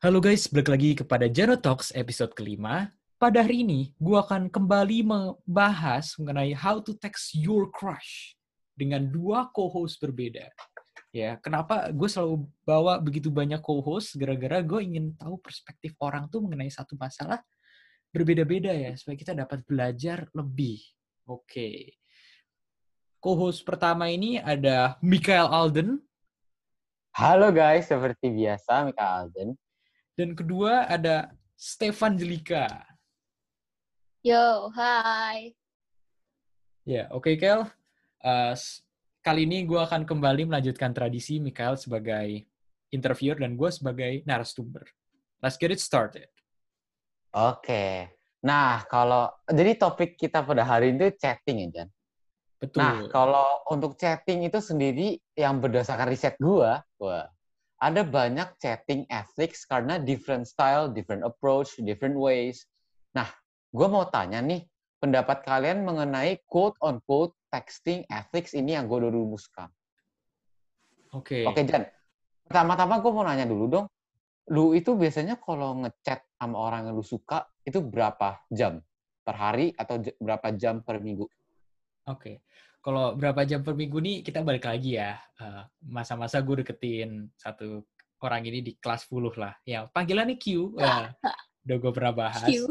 Halo guys, balik lagi kepada Jano Talks episode kelima. Pada hari ini, gue akan kembali membahas mengenai how to text your crush dengan dua co-host berbeda. Ya, kenapa gue selalu bawa begitu banyak co-host? Gara-gara gue ingin tahu perspektif orang tuh mengenai satu masalah berbeda-beda ya, supaya kita dapat belajar lebih. Oke. Co-host pertama ini ada Michael Alden. Halo guys, seperti biasa Mika Alden. Dan kedua ada Stefan Jelika. Yo, hai. Ya, oke Kel. Uh, kali ini gue akan kembali melanjutkan tradisi Mikael sebagai interviewer dan gue sebagai narasumber. Let's get it started. Oke. Nah, kalau jadi topik kita pada hari ini chatting ya, Jan. Betul. Nah, kalau untuk chatting itu sendiri yang berdasarkan riset gua, wah, ada banyak chatting ethics karena different style, different approach, different ways. Nah, gua mau tanya nih, pendapat kalian mengenai quote on quote texting ethics ini yang gue rumuskan. Oke. Oke, Jan. Pertama-tama gue mau nanya dulu dong. Lu itu biasanya kalau ngechat sama orang yang lu suka, itu berapa jam per hari atau berapa jam per minggu? Oke. Kalau berapa jam per minggu nih kita balik lagi ya. Eh, masa-masa gue deketin satu orang ini di kelas 10 lah. Ya, panggilannya Q. Uh, udah gue pernah bahas. Q.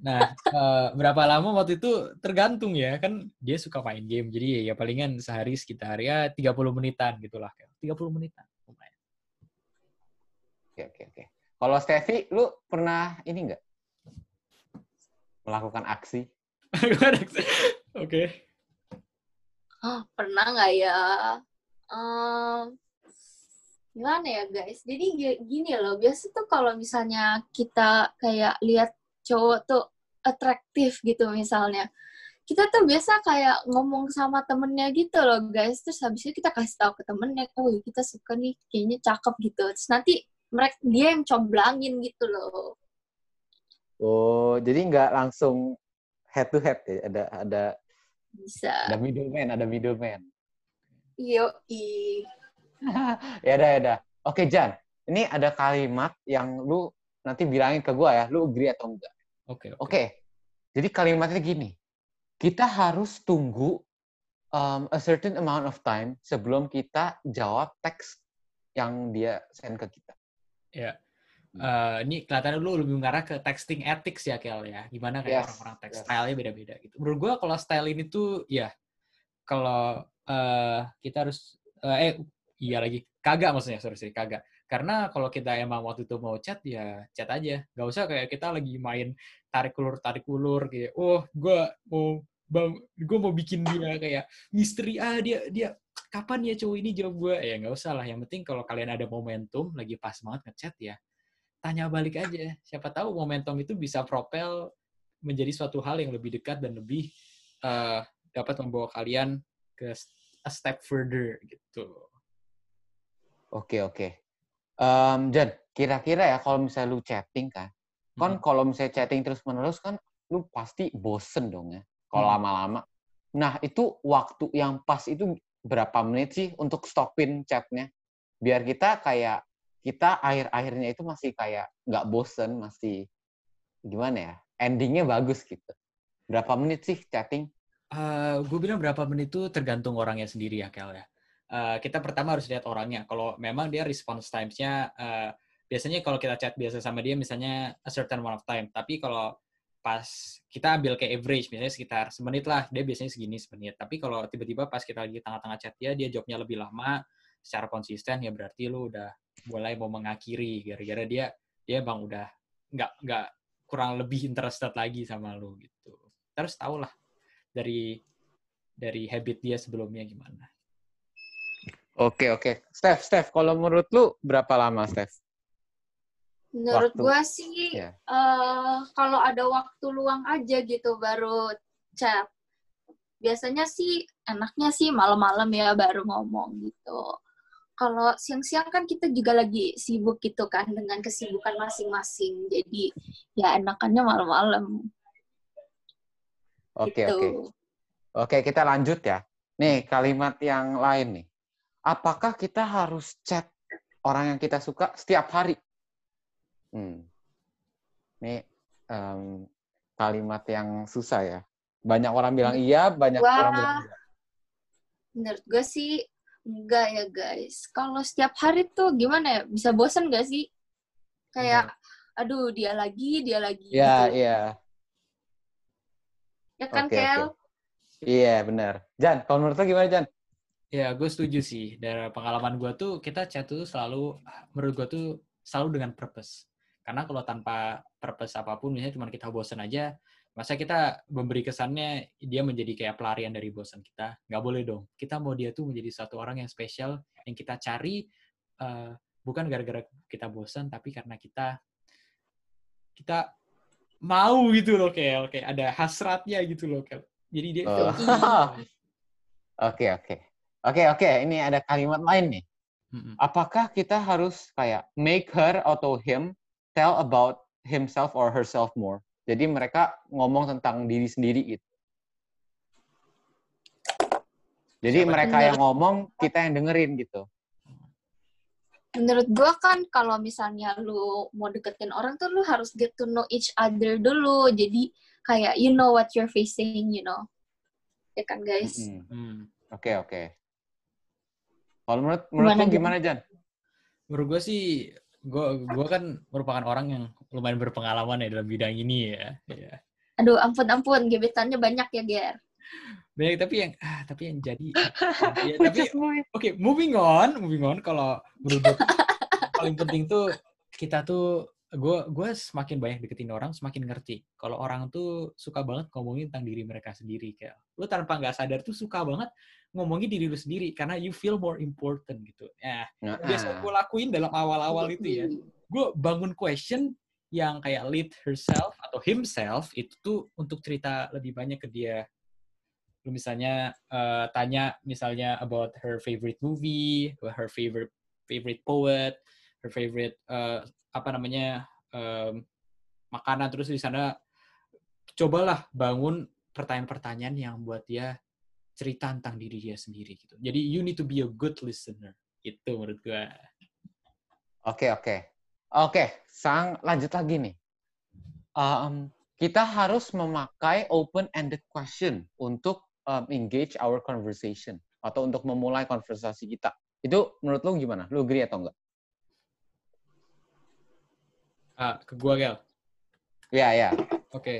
Nah, uh, berapa lama waktu itu tergantung ya. Kan dia suka main game. Jadi ya palingan sehari sekitar ya 30 menitan gitulah. 30 menitan. Lumayan. Oke, oke, oke. Kalau Steffi, lu pernah ini enggak? Melakukan aksi? Oke. Okay. Oh, pernah nggak ya? Um, gimana ya guys? Jadi gini loh, biasa tuh kalau misalnya kita kayak lihat cowok tuh atraktif gitu misalnya, kita tuh biasa kayak ngomong sama temennya gitu loh guys. Terus habis itu kita kasih tahu ke temennya, oh kita suka nih, kayaknya cakep gitu. Terus nanti mereka dia yang comblangin gitu loh. Oh, jadi nggak langsung head to head ya? Ada ada bisa. Ada middleman, ada middleman. Yo, ya ada ya ada. Oke Jan, ini ada kalimat yang lu nanti bilangin ke gua ya, lu agree atau enggak? Oke. Okay, Oke. Okay. Jadi kalimatnya gini, kita harus tunggu um, a certain amount of time sebelum kita jawab teks yang dia send ke kita. Ya. Uh, ini kelihatannya lu lebih mengarah ke texting ethics ya Kel ya. Gimana kayak orang-orang text yes. style-nya beda-beda gitu. Menurut gua kalau style ini tuh ya kalau uh, kita harus uh, eh iya lagi. Kagak maksudnya sorry sorry kagak. Karena kalau kita emang waktu itu mau chat ya chat aja. Nggak usah kayak kita lagi main tarik ulur tarik ulur kayak oh gua mau bang gue mau bikin dia kayak misteri ah dia dia kapan ya cowok ini jawab gue ya nggak usah lah. Yang penting kalau kalian ada momentum lagi pas banget ngechat ya tanya balik aja. Siapa tahu momentum itu bisa propel menjadi suatu hal yang lebih dekat dan lebih uh, dapat membawa kalian ke a step further gitu. Oke oke. Um, Dan kira-kira ya kalau misalnya lu chatting kan, hmm. kan kalau misalnya chatting terus menerus kan lu pasti bosen dong ya. Kalau hmm. lama-lama. Nah itu waktu yang pas itu berapa menit sih untuk stopin chatnya? Biar kita kayak kita akhir-akhirnya itu masih kayak nggak bosen, masih gimana ya, endingnya bagus gitu. Berapa menit sih chatting? Uh, gue bilang berapa menit itu tergantung orangnya sendiri ya, Kel ya. Uh, kita pertama harus lihat orangnya. Kalau memang dia response times-nya, uh, biasanya kalau kita chat biasa sama dia misalnya a certain amount of time. Tapi kalau pas kita ambil kayak average, misalnya sekitar semenit lah, dia biasanya segini semenit. Tapi kalau tiba-tiba pas kita lagi tengah-tengah chat dia, dia jawabnya lebih lama, secara konsisten, ya berarti lu udah mulai mau mengakhiri gara-gara dia dia bang udah nggak nggak kurang lebih interested lagi sama lu gitu terus tau lah dari dari habit dia sebelumnya gimana oke oke Steph Steph kalau menurut lu berapa lama Steph menurut waktu. gua sih yeah. Ya. uh, kalau ada waktu luang aja gitu baru chat biasanya sih enaknya sih malam-malam ya baru ngomong gitu kalau siang-siang kan kita juga lagi sibuk gitu kan dengan kesibukan masing-masing. Jadi ya enakannya malam-malam. Oke, gitu. oke. Oke, kita lanjut ya. Nih, kalimat yang lain nih. Apakah kita harus chat orang yang kita suka setiap hari? Hmm. Ini um, kalimat yang susah ya. Banyak orang bilang iya, banyak Wah. orang bilang enggak. Menurut gue sih enggak ya guys. Kalau setiap hari tuh gimana ya? Bisa bosan gak sih? Kayak, hmm. aduh dia lagi, dia lagi. Iya, gitu. iya. Ya kan, okay, Kel? Okay. Iya, benar. Jan, kalau menurut lo gimana, Jan? Ya, gue setuju sih. Dari pengalaman gue tuh, kita chat tuh selalu, menurut gue tuh selalu dengan purpose. Karena kalau tanpa purpose apa pun, misalnya cuma kita bosan aja, masa kita memberi kesannya dia menjadi kayak pelarian dari bosan kita. Nggak boleh dong. Kita mau dia tuh menjadi satu orang yang spesial, yang kita cari, uh, bukan gara-gara kita bosan, tapi karena kita kita mau gitu loh, kayak kayak ada hasratnya gitu loh, kayak jadi dia oh. Oke, oke. Oke, oke. Ini ada kalimat lain nih. Apakah kita harus kayak make her atau him tell about himself or herself more? Jadi mereka ngomong tentang diri sendiri gitu. Jadi Siapa mereka yang ngomong, kita yang dengerin gitu. Menurut gua kan kalau misalnya lu mau deketin orang tuh lu harus get to know each other dulu. Jadi kayak you know what you're facing, you know. Ya kan, guys? Oke, mm -hmm. oke. Okay, okay. Kalau menurut menurut gimana, gimana Jan? Menurut gue sih, gue gue kan merupakan orang yang lumayan berpengalaman ya dalam bidang ini ya. ya. Aduh, ampun ampun, gebetannya banyak ya, Ger. Banyak tapi yang ah, tapi yang jadi ya, tapi oke, okay, moving on, moving on kalau menurut gue paling penting tuh kita tuh gue gue semakin banyak deketin orang semakin ngerti kalau orang tuh suka banget ngomongin tentang diri mereka sendiri kayak lu tanpa nggak sadar tuh suka banget ngomongin diri lu sendiri karena you feel more important gitu ya nah, biasa gue lakuin dalam awal-awal itu ya gue bangun question yang kayak lead herself atau himself itu tuh untuk cerita lebih banyak ke dia lu misalnya uh, tanya misalnya about her favorite movie her favorite favorite poet her favorite uh, apa namanya um, makanan terus di sana cobalah bangun pertanyaan-pertanyaan yang buat dia cerita tentang diri dia sendiri gitu. Jadi you need to be a good listener. Itu menurut gua. Oke, okay, oke. Okay. Oke, okay, sang lanjut lagi nih. Um, kita harus memakai open-ended question untuk um, engage our conversation atau untuk memulai konversasi kita. Itu menurut lu gimana? Lu agree atau enggak? Ah, ke gua, Gel. Ya, ya. Oke. Okay.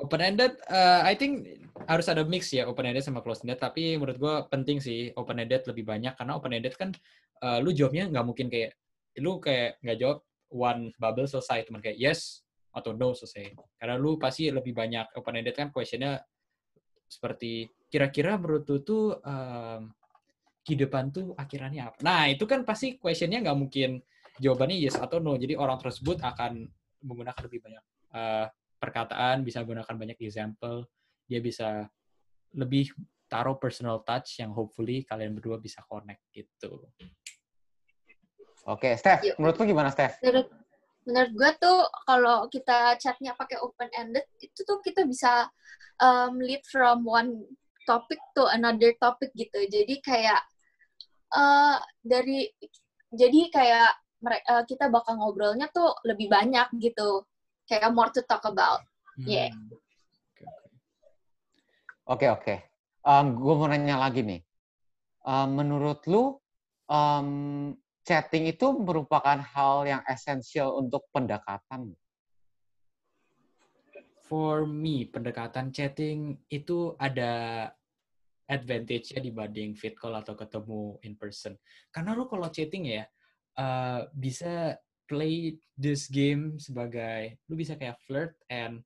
Open ended, uh, I think harus ada mix ya open ended sama closed ended. Tapi menurut gua penting sih open ended lebih banyak karena open ended kan uh, lu jawabnya nggak mungkin kayak lu kayak nggak jawab one bubble selesai, teman kayak yes atau no selesai. Karena lu pasti lebih banyak open ended kan questionnya seperti kira-kira menurut lu tuh um, kehidupan tuh akhirannya apa? Nah itu kan pasti questionnya nggak mungkin jawabannya yes atau no. Jadi orang tersebut akan menggunakan lebih banyak uh, perkataan, bisa menggunakan banyak example, dia bisa lebih taruh personal touch yang hopefully kalian berdua bisa connect gitu. Oke, Steph, Yuk. menurut lu gimana, Steph? Menurut, menurut gue tuh kalau kita chatnya pakai open ended itu tuh kita bisa um, lead from one topic to another topic gitu. Jadi kayak uh, dari jadi kayak mereka, uh, kita bakal ngobrolnya tuh lebih banyak gitu. Kayak more to talk about. Hmm. Yeah. Oke, okay, oke. Okay. Um, gue mau nanya lagi nih. Um, menurut lu, um, chatting itu merupakan hal yang esensial untuk pendekatan? For me, pendekatan chatting itu ada advantage-nya dibanding fit call atau ketemu in person. Karena lu kalau chatting ya, uh, bisa play this game sebagai lu bisa kayak flirt and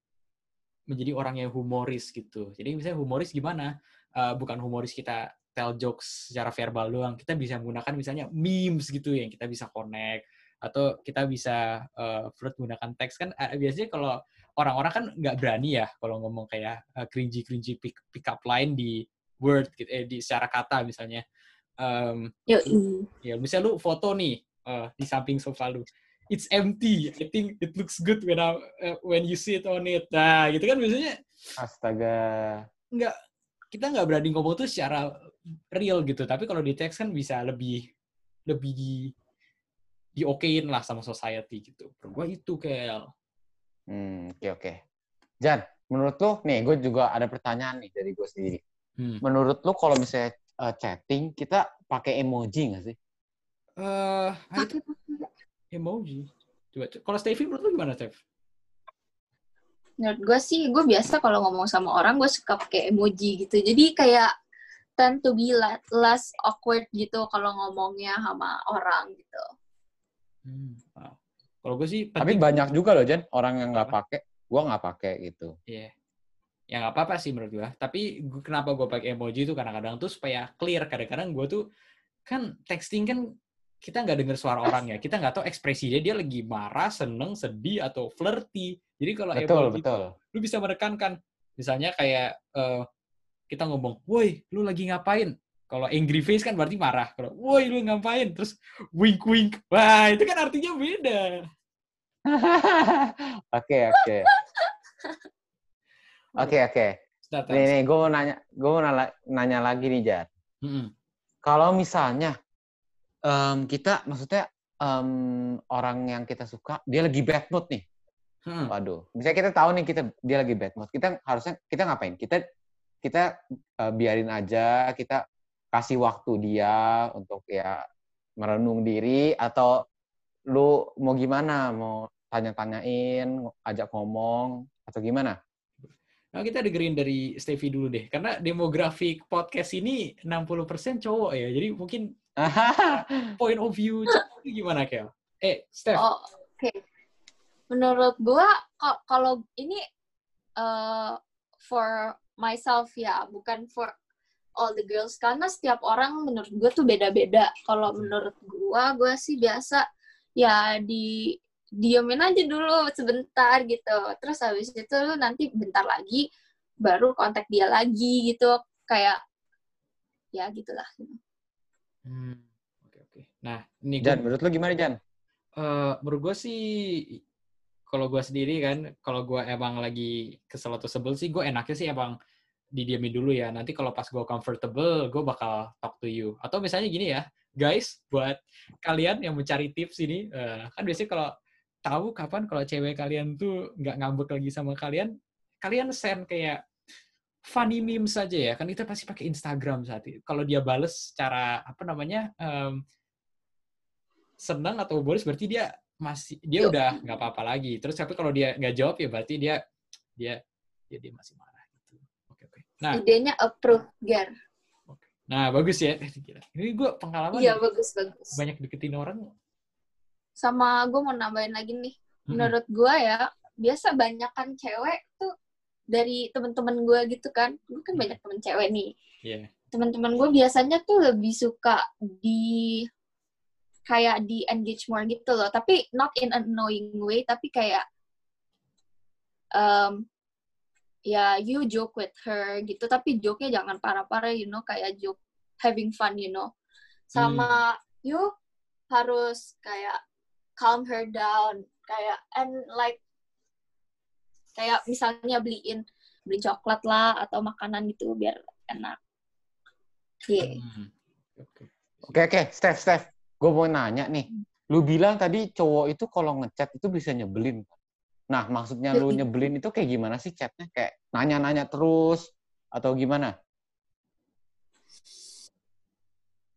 menjadi orang yang humoris gitu. Jadi misalnya humoris gimana? Uh, bukan humoris kita tell jokes secara verbal doang. Kita bisa menggunakan misalnya memes gitu yang kita bisa connect atau kita bisa uh, flirt menggunakan teks. Kan uh, biasanya kalau orang-orang kan nggak berani ya kalau ngomong kayak uh, cringy cringy pick, pick up line di word gitu eh di secara kata misalnya. Um, ya misalnya lu foto nih uh, di samping sofa lu. It's empty I think it looks good when I, uh, when you sit on it. Nah gitu kan biasanya astaga. nggak kita nggak berani ngomong tuh secara real gitu tapi kalau di teks kan bisa lebih lebih di diokein lah sama society gitu. Menurut gue itu Kel. Hmm, oke okay, oke. Okay. Jan, menurut lo, nih gue juga ada pertanyaan nih dari gue sendiri. Hmm. Menurut lo kalau misalnya uh, chatting, kita pakai emoji nggak sih? Eh, uh, emoji. Coba, kalau Stevie menurut lo gimana, Steve? Menurut gue sih, gue biasa kalau ngomong sama orang, gue suka pakai emoji gitu. Jadi kayak tend to be less awkward gitu kalau ngomongnya sama orang gitu. Hmm, wow. Kalau gue sih Tapi banyak juga loh Jen orang yang nggak pakai. Gue nggak pakai gitu. Iya. Yeah. Ya nggak apa-apa sih menurut gue. Tapi gua, kenapa gue pakai emoji itu kadang-kadang tuh supaya clear. Kadang-kadang gue tuh kan texting kan kita nggak dengar suara orang ya. Kita nggak tahu ekspresinya dia lagi marah, seneng, sedih atau flirty. Jadi kalau betul, emoji betul. Itu, lu bisa menekankan. Misalnya kayak uh, kita ngomong, woi, lu lagi ngapain? Kalau angry face kan berarti marah. Kalau, woi, lu ngapain? Terus wink wink. Wah, itu kan artinya beda. Oke, oke. Oke, oke. Nih, nih, gue mau nanya, gue mau nanya, nanya lagi nih, Jar. Mm -hmm. Kalau misalnya um, kita, maksudnya um, orang yang kita suka, dia lagi bad mood nih. Hmm. Waduh, misalnya kita tahu nih kita dia lagi bad mood, kita harusnya kita ngapain? Kita kita uh, biarin aja kita kasih waktu dia untuk ya merenung diri atau lu mau gimana mau tanya-tanyain ajak ngomong atau gimana Nah, kita dengerin dari Stevie dulu deh. Karena demografik podcast ini 60% cowok ya. Jadi mungkin point of view cowok gimana, Kel? Eh, Steph. Oh, Oke. Okay. Menurut gua, kalau ini uh, for myself ya, bukan for all the girls karena setiap orang menurut gue tuh beda-beda. Kalau menurut gue, gue sih biasa ya di diemin aja dulu sebentar gitu. Terus habis itu lu nanti bentar lagi baru kontak dia lagi gitu. Kayak ya gitulah. Hmm, oke oke. Nah, ini Jan, menurut lu gimana Jan? Uh, menurut gue sih kalau gue sendiri kan, kalau gue emang lagi kesel atau sebel sih, gue enaknya sih emang didiamin dulu ya. Nanti kalau pas gue comfortable, gue bakal talk to you. Atau misalnya gini ya, guys, buat kalian yang mencari tips ini, uh, kan biasanya kalau tahu kapan kalau cewek kalian tuh nggak ngambek lagi sama kalian, kalian send kayak funny memes saja ya. Kan kita pasti pakai Instagram saat itu. Kalau dia bales secara apa namanya um, senang atau boris, berarti dia masih dia Yo. udah nggak apa-apa lagi. Terus tapi kalau dia nggak jawab ya berarti dia dia dia, dia masih marah gitu. Oke oke. Nah idenya approve Gar. Nah bagus ya. Ini gue pengalaman. Iya bagus bagus. Banyak deketin orang. Sama gue mau nambahin lagi nih. Menurut hmm. gue ya biasa banyak kan cewek tuh dari teman-teman gue gitu kan. Gue kan banyak temen cewek nih. Yeah. Teman-teman gue biasanya tuh lebih suka di kayak di engage more gitu loh tapi not in an annoying way tapi kayak um, ya you joke with her gitu tapi joke-nya jangan parah-parah you know kayak joke having fun you know sama hmm. you harus kayak calm her down kayak and like kayak misalnya beliin beli coklat lah atau makanan gitu biar enak. Yeah. Hmm. Oke okay, oke, okay. Steph Steph, Gue mau nanya nih, lu bilang tadi cowok itu kalau ngechat itu bisa nyebelin. Nah, maksudnya lu nyebelin itu kayak gimana sih chatnya? Kayak nanya-nanya terus atau gimana?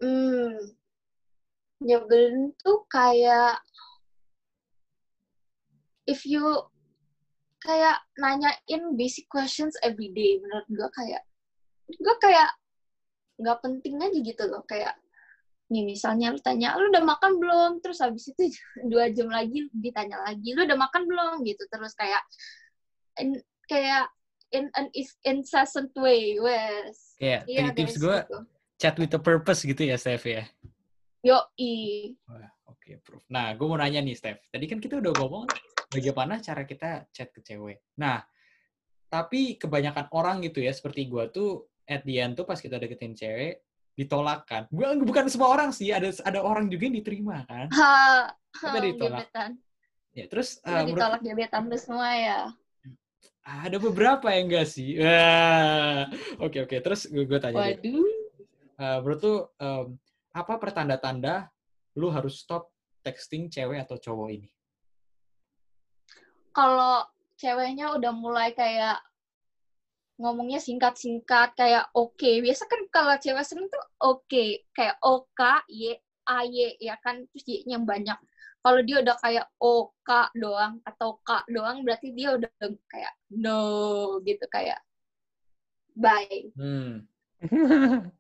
Hmm, nyebelin tuh kayak if you kayak nanyain basic questions every day menurut gue kayak gue kayak nggak penting aja gitu loh kayak nih misalnya lu tanya lu udah makan belum? Terus habis itu dua jam lagi ditanya lagi lu udah makan belum? Gitu terus kayak in, kayak in an incessant way wes. Kayak iya, tips gue gitu. chat with a purpose gitu ya Steph ya? Yo i oke okay, proof nah gue mau nanya nih Steph. Tadi kan kita udah ngomong bagaimana cara kita chat ke cewek. Nah tapi kebanyakan orang gitu ya seperti gue tuh at the end tuh pas kita deketin cewek ditolak kan. Gue bukan semua orang sih, ada ada orang juga yang diterima kan. Ha, ha ditolak. Gebetan. Ya, terus uh, ditolak menurut, gebetan lu semua ya. Ada beberapa yang enggak sih. Oke oke, okay, okay. terus gue, gue tanya Waduh. Uh, menurut tuh um, apa pertanda-tanda lu harus stop texting cewek atau cowok ini? Kalau ceweknya udah mulai kayak ngomongnya singkat-singkat kayak oke. Okay. Biasa kan kalau cewek sering tuh oke, okay. kayak OK, Y, A, Y ya kan terus Y-nya banyak. Kalau dia udah kayak OK doang atau K doang berarti dia udah kayak no gitu kayak bye. Hmm.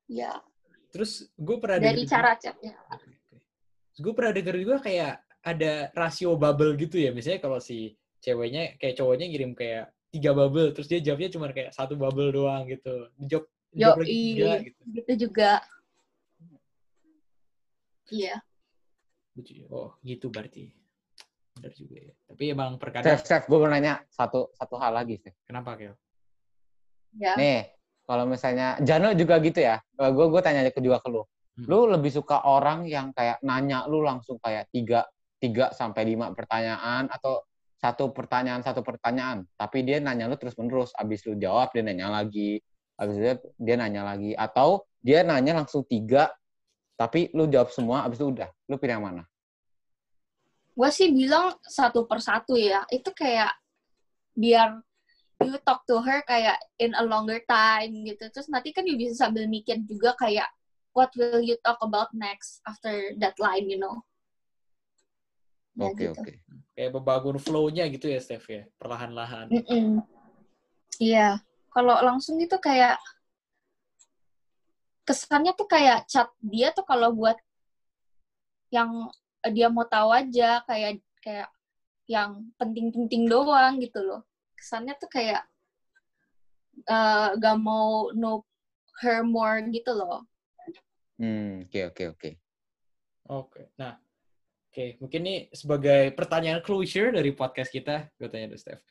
ya. Terus gue pernah dari cara chatnya. Gue pernah denger juga kayak ada rasio bubble gitu ya. Misalnya kalau si ceweknya kayak cowoknya ngirim kayak tiga bubble, terus dia jawabnya cuma kayak satu bubble doang gitu. Dijawab, dijawab lagi tiga gitu. Gitu juga. Iya. Oh, gitu berarti. Benar juga ya. Tapi emang perkara Chef, Chef, gue mau nanya satu satu hal lagi, Chef. Kenapa, Kel? Ya. Nih, kalau misalnya Jano juga gitu ya. Gue gue tanya kedua ke lu. Hmm. Lu lebih suka orang yang kayak nanya lu langsung kayak tiga tiga sampai lima pertanyaan atau satu pertanyaan satu pertanyaan. Tapi dia nanya lu terus menerus abis lu jawab dia nanya lagi. Abis itu dia nanya lagi. Atau dia nanya langsung tiga. Tapi lu jawab semua abis itu udah. Lu pilih yang mana? Gue sih bilang satu persatu ya. Itu kayak biar you talk to her kayak in a longer time gitu. Terus nanti kan you bisa sambil mikir juga kayak what will you talk about next after that line you know? Ya oke gitu. oke kayak membangun flow-nya gitu ya Steph ya? Perlahan-lahan. Iya. Mm -mm. kalau langsung itu kayak kesannya tuh kayak chat dia tuh kalau buat yang dia mau tahu aja kayak kayak yang penting-penting doang gitu loh. Kesannya tuh kayak uh, gak mau know her more gitu loh. Hmm oke oke oke. Oke. Nah oke okay. mungkin ini sebagai pertanyaan closure dari podcast kita gue tanya dulu Steph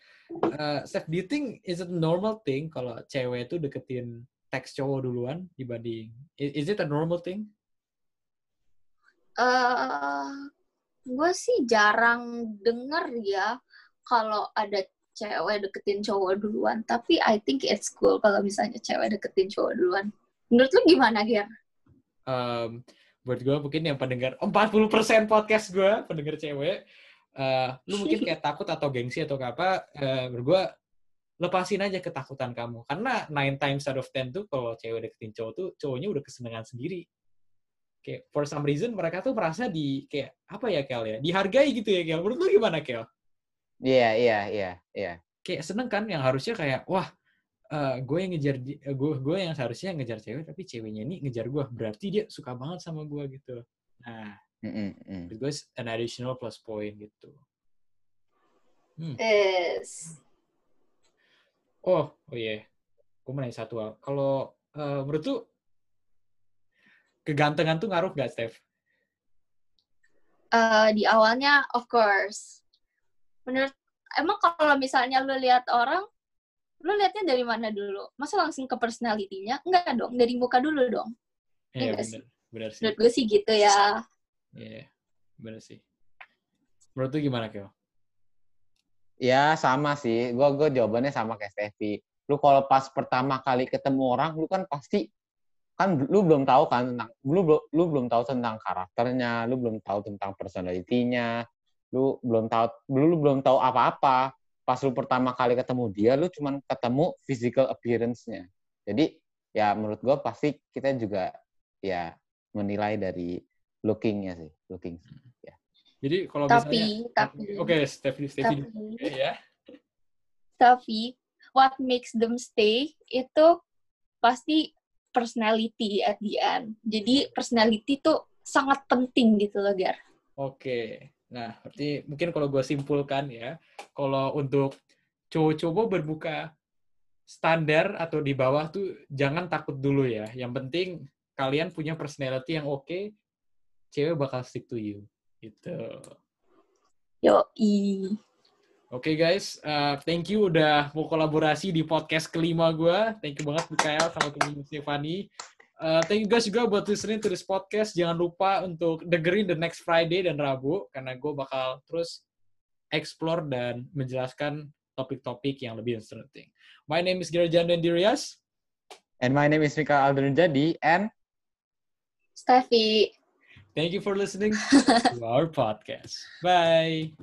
uh, Steph do you think is it normal thing kalau cewek itu deketin teks cowok duluan dibanding is it a normal thing? Uh, gue sih jarang denger ya kalau ada cewek deketin cowok duluan. Tapi I think it's cool kalau misalnya cewek deketin cowok duluan. Menurut lu gimana, Ger? Um, buat gue mungkin yang pendengar 40% podcast gue pendengar cewek uh, lu mungkin kayak takut atau gengsi atau apa uh, menurut gue lepasin aja ketakutan kamu. Karena nine times out of ten tuh kalau cewek deketin cowok tuh cowoknya udah kesenangan sendiri. Kayak for some reason mereka tuh merasa di kayak apa ya Kel ya? Dihargai gitu ya Kel. Menurut lu gimana Kel? Iya iya iya iya. Kayak seneng kan yang harusnya kayak wah uh, gue yang ngejar gue uh, gue yang seharusnya ngejar cewek tapi ceweknya ini ngejar gue berarti dia suka banget sama gue gitu nah mm -mm. gue an additional plus point gitu hmm. yes Oh, oh iya. Yeah. Gue mau nanya satu hal. Kalau uh, menurut tuh kegantengan tuh ngaruh gak, Steph? Uh, di awalnya, of course. Menurut, emang kalau misalnya lu lihat orang, lu lihatnya dari mana dulu? Masa langsung ke personality-nya? Enggak dong, dari muka dulu dong. Iya, yeah, bener, bener sih. Menurut gue sih gitu ya. Iya, yeah, bener sih. Menurut tuh gimana, Kyo? Ya sama sih, gue gue jawabannya sama kayak Steffi. Lu kalau pas pertama kali ketemu orang, lu kan pasti kan lu belum tahu kan tentang lu belum lu belum tahu tentang karakternya, lu belum tahu tentang personalitinya, lu belum tahu lu belum tahu apa-apa. Pas lu pertama kali ketemu dia, lu cuman ketemu physical appearance-nya. Jadi ya menurut gue pasti kita juga ya menilai dari looking-nya sih, looking. Ya. Jadi kalau tapi, misalnya tapi oke okay, Steffi Steffi ya. Tapi what makes them stay itu pasti personality at the end. Jadi personality tuh sangat penting gitu loh, Gar. Oke. Okay. Nah, berarti mungkin kalau gue simpulkan ya, kalau untuk cowok-cowok berbuka standar atau di bawah tuh jangan takut dulu ya. Yang penting kalian punya personality yang oke, okay, cewek bakal stick to you. Gitu. Yo, Oke okay, guys, uh, thank you udah mau kolaborasi di podcast kelima gue. Thank you banget Mikael sama temen Stefani. Uh, thank you guys juga buat listening to this podcast. Jangan lupa untuk dengerin the next Friday dan Rabu karena gue bakal terus explore dan menjelaskan topik-topik yang lebih interesting. My name is Gerjan Dendirias. And my name is Mikael Aldrin Jadi and Steffi. Thank you for listening to our podcast. Bye.